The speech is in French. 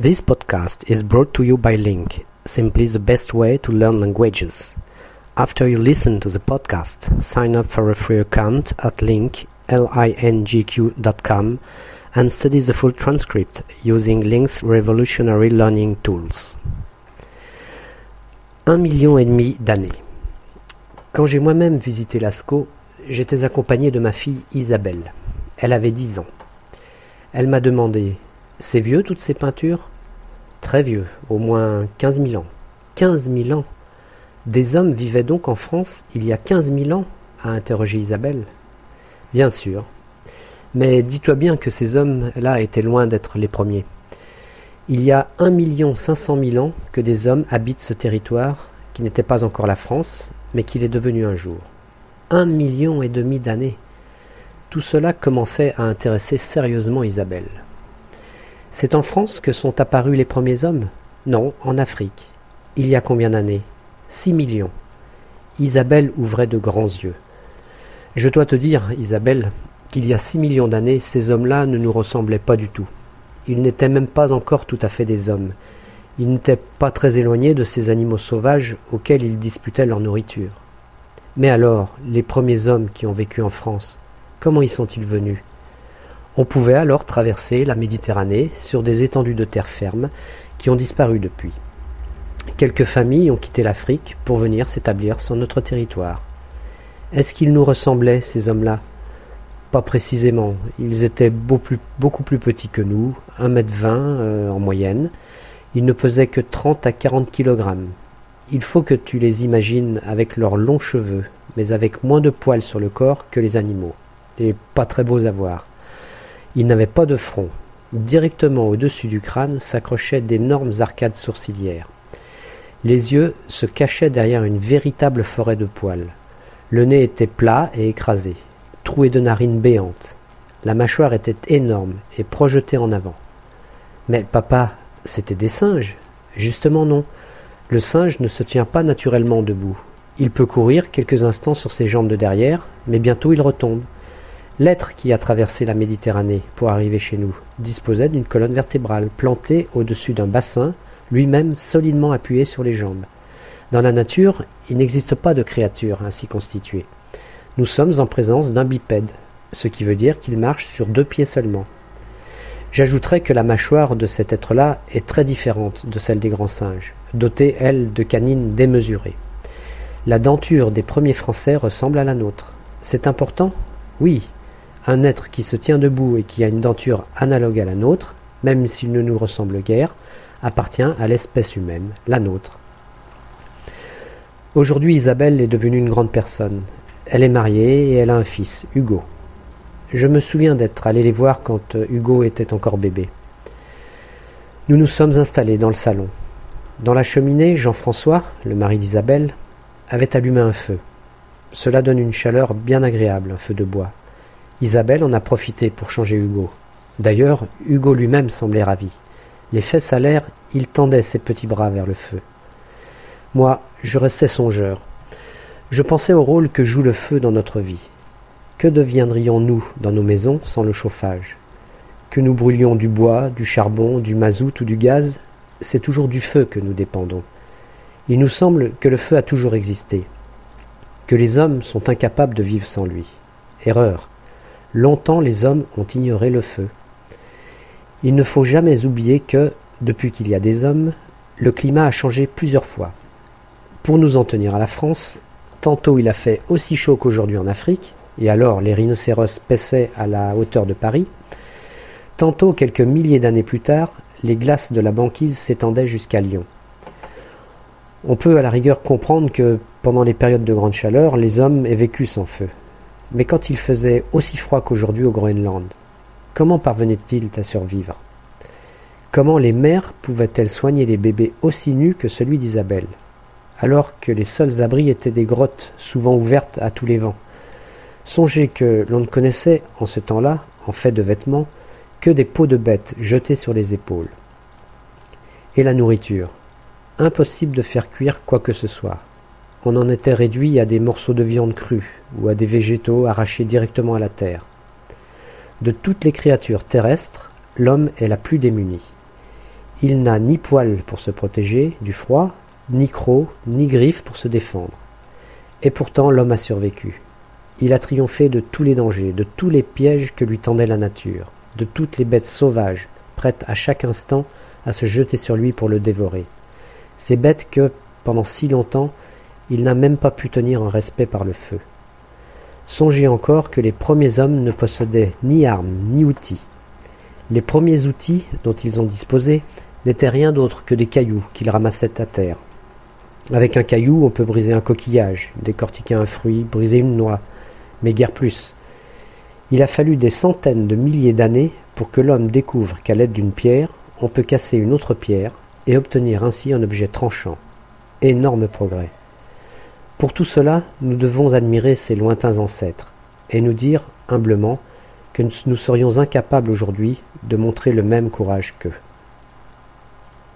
This podcast is brought to you by Link, simply the best way to learn languages. After you listen to the podcast, sign up for a free account at link, lingq.com and study the full transcript using Link's revolutionary learning tools. Un million et demi d'années. Quand j'ai moi-même visité Lascaux, j'étais accompagné de ma fille Isabelle. Elle avait dix ans. Elle m'a demandé C'est vieux toutes ces peintures? Très vieux, au moins quinze mille ans. Quinze mille ans Des hommes vivaient donc en France il y a quinze mille ans a interrogé Isabelle. Bien sûr. Mais dis-toi bien que ces hommes-là étaient loin d'être les premiers. Il y a un million cinq cent mille ans que des hommes habitent ce territoire qui n'était pas encore la France, mais qu'il est devenu un jour. Un million et demi d'années. Tout cela commençait à intéresser sérieusement Isabelle. C'est en France que sont apparus les premiers hommes? Non, en Afrique. Il y a combien d'années? Six millions. Isabelle ouvrait de grands yeux. Je dois te dire, Isabelle, qu'il y a six millions d'années, ces hommes-là ne nous ressemblaient pas du tout. Ils n'étaient même pas encore tout à fait des hommes. Ils n'étaient pas très éloignés de ces animaux sauvages auxquels ils disputaient leur nourriture. Mais alors, les premiers hommes qui ont vécu en France, comment y sont-ils venus? On pouvait alors traverser la Méditerranée sur des étendues de terre ferme qui ont disparu depuis. Quelques familles ont quitté l'Afrique pour venir s'établir sur notre territoire. Est-ce qu'ils nous ressemblaient, ces hommes-là? Pas précisément. Ils étaient beaucoup plus, petits que nous, 1 m vingt en moyenne. Ils ne pesaient que 30 à 40 kg. Il faut que tu les imagines avec leurs longs cheveux, mais avec moins de poils sur le corps que les animaux, et pas très beaux à voir. Ils n'avaient pas de front. Directement au-dessus du crâne s'accrochaient d'énormes arcades sourcilières. Les yeux se cachaient derrière une véritable forêt de poils. Le nez était plat et écrasé, troué de narines béantes. La mâchoire était énorme et projetée en avant. Mais papa, c'était des singes? Justement non. Le singe ne se tient pas naturellement debout. Il peut courir quelques instants sur ses jambes de derrière, mais bientôt il retombe. L'être qui a traversé la Méditerranée pour arriver chez nous disposait d'une colonne vertébrale plantée au-dessus d'un bassin, lui-même solidement appuyé sur les jambes. Dans la nature, il n'existe pas de créature ainsi constituée. Nous sommes en présence d'un bipède, ce qui veut dire qu'il marche sur deux pieds seulement. J'ajouterai que la mâchoire de cet être-là est très différente de celle des grands singes, dotée, elle, de canines démesurées. La denture des premiers Français ressemble à la nôtre. C'est important? Oui. Un être qui se tient debout et qui a une denture analogue à la nôtre, même s'il ne nous ressemble guère, appartient à l'espèce humaine, la nôtre. Aujourd'hui, Isabelle est devenue une grande personne. Elle est mariée et elle a un fils, Hugo. Je me souviens d'être allé les voir quand euh, Hugo était encore bébé. Nous nous sommes installés dans le salon. Dans la cheminée, Jean-François, le mari d'Isabelle, avait allumé un feu. Cela donne une chaleur bien agréable, un feu de bois. Isabelle en a profité pour changer Hugo. D'ailleurs, Hugo lui-même semblait ravi. Les fesses à l'air, il tendait ses petits bras vers le feu. Moi, je restais songeur. Je pensais au rôle que joue le feu dans notre vie. Que deviendrions-nous dans nos maisons sans le chauffage? Que nous brûlions du bois, du charbon, du mazout ou du gaz, c'est toujours du feu que nous dépendons. Il nous semble que le feu a toujours existé, que les hommes sont incapables de vivre sans lui. Erreur. Longtemps les hommes ont ignoré le feu. Il ne faut jamais oublier que, depuis qu'il y a des hommes, le climat a changé plusieurs fois. Pour nous en tenir à la France, tantôt il a fait aussi chaud qu'aujourd'hui en Afrique, et alors les rhinocéros paissaient à la hauteur de Paris. Tantôt, quelques milliers d'années plus tard, les glaces de la banquise s'étendaient jusqu'à Lyon. On peut à la rigueur comprendre que, pendant les périodes de grande chaleur, les hommes aient vécu sans feu. Mais quand il faisait aussi froid qu'aujourd'hui au Groenland, comment parvenaient-ils à survivre? Comment les mères pouvaient-elles soigner les bébés aussi nus que celui d'Isabelle, alors que les seuls abris étaient des grottes souvent ouvertes à tous les vents Songez que l'on ne connaissait, en ce temps-là, en fait de vêtements, que des peaux de bêtes jetées sur les épaules. Et la nourriture? Impossible de faire cuire quoi que ce soit. On en était réduit à des morceaux de viande crue ou à des végétaux arrachés directement à la terre. De toutes les créatures terrestres, l'homme est la plus démunie. Il n'a ni poils pour se protéger du froid, ni crocs, ni griffes pour se défendre. Et pourtant l'homme a survécu. Il a triomphé de tous les dangers, de tous les pièges que lui tendait la nature, de toutes les bêtes sauvages, prêtes à chaque instant à se jeter sur lui pour le dévorer. Ces bêtes que, pendant si longtemps, il n'a même pas pu tenir en respect par le feu. Songez encore que les premiers hommes ne possédaient ni armes ni outils. Les premiers outils dont ils ont disposé n'étaient rien d'autre que des cailloux qu'ils ramassaient à terre. Avec un caillou, on peut briser un coquillage, décortiquer un fruit, briser une noix, mais guère plus. Il a fallu des centaines de milliers d'années pour que l'homme découvre qu'à l'aide d'une pierre, on peut casser une autre pierre et obtenir ainsi un objet tranchant. Énorme progrès. Pour tout cela, nous devons admirer ces lointains ancêtres et nous dire humblement que nous serions incapables aujourd'hui de montrer le même courage qu'eux.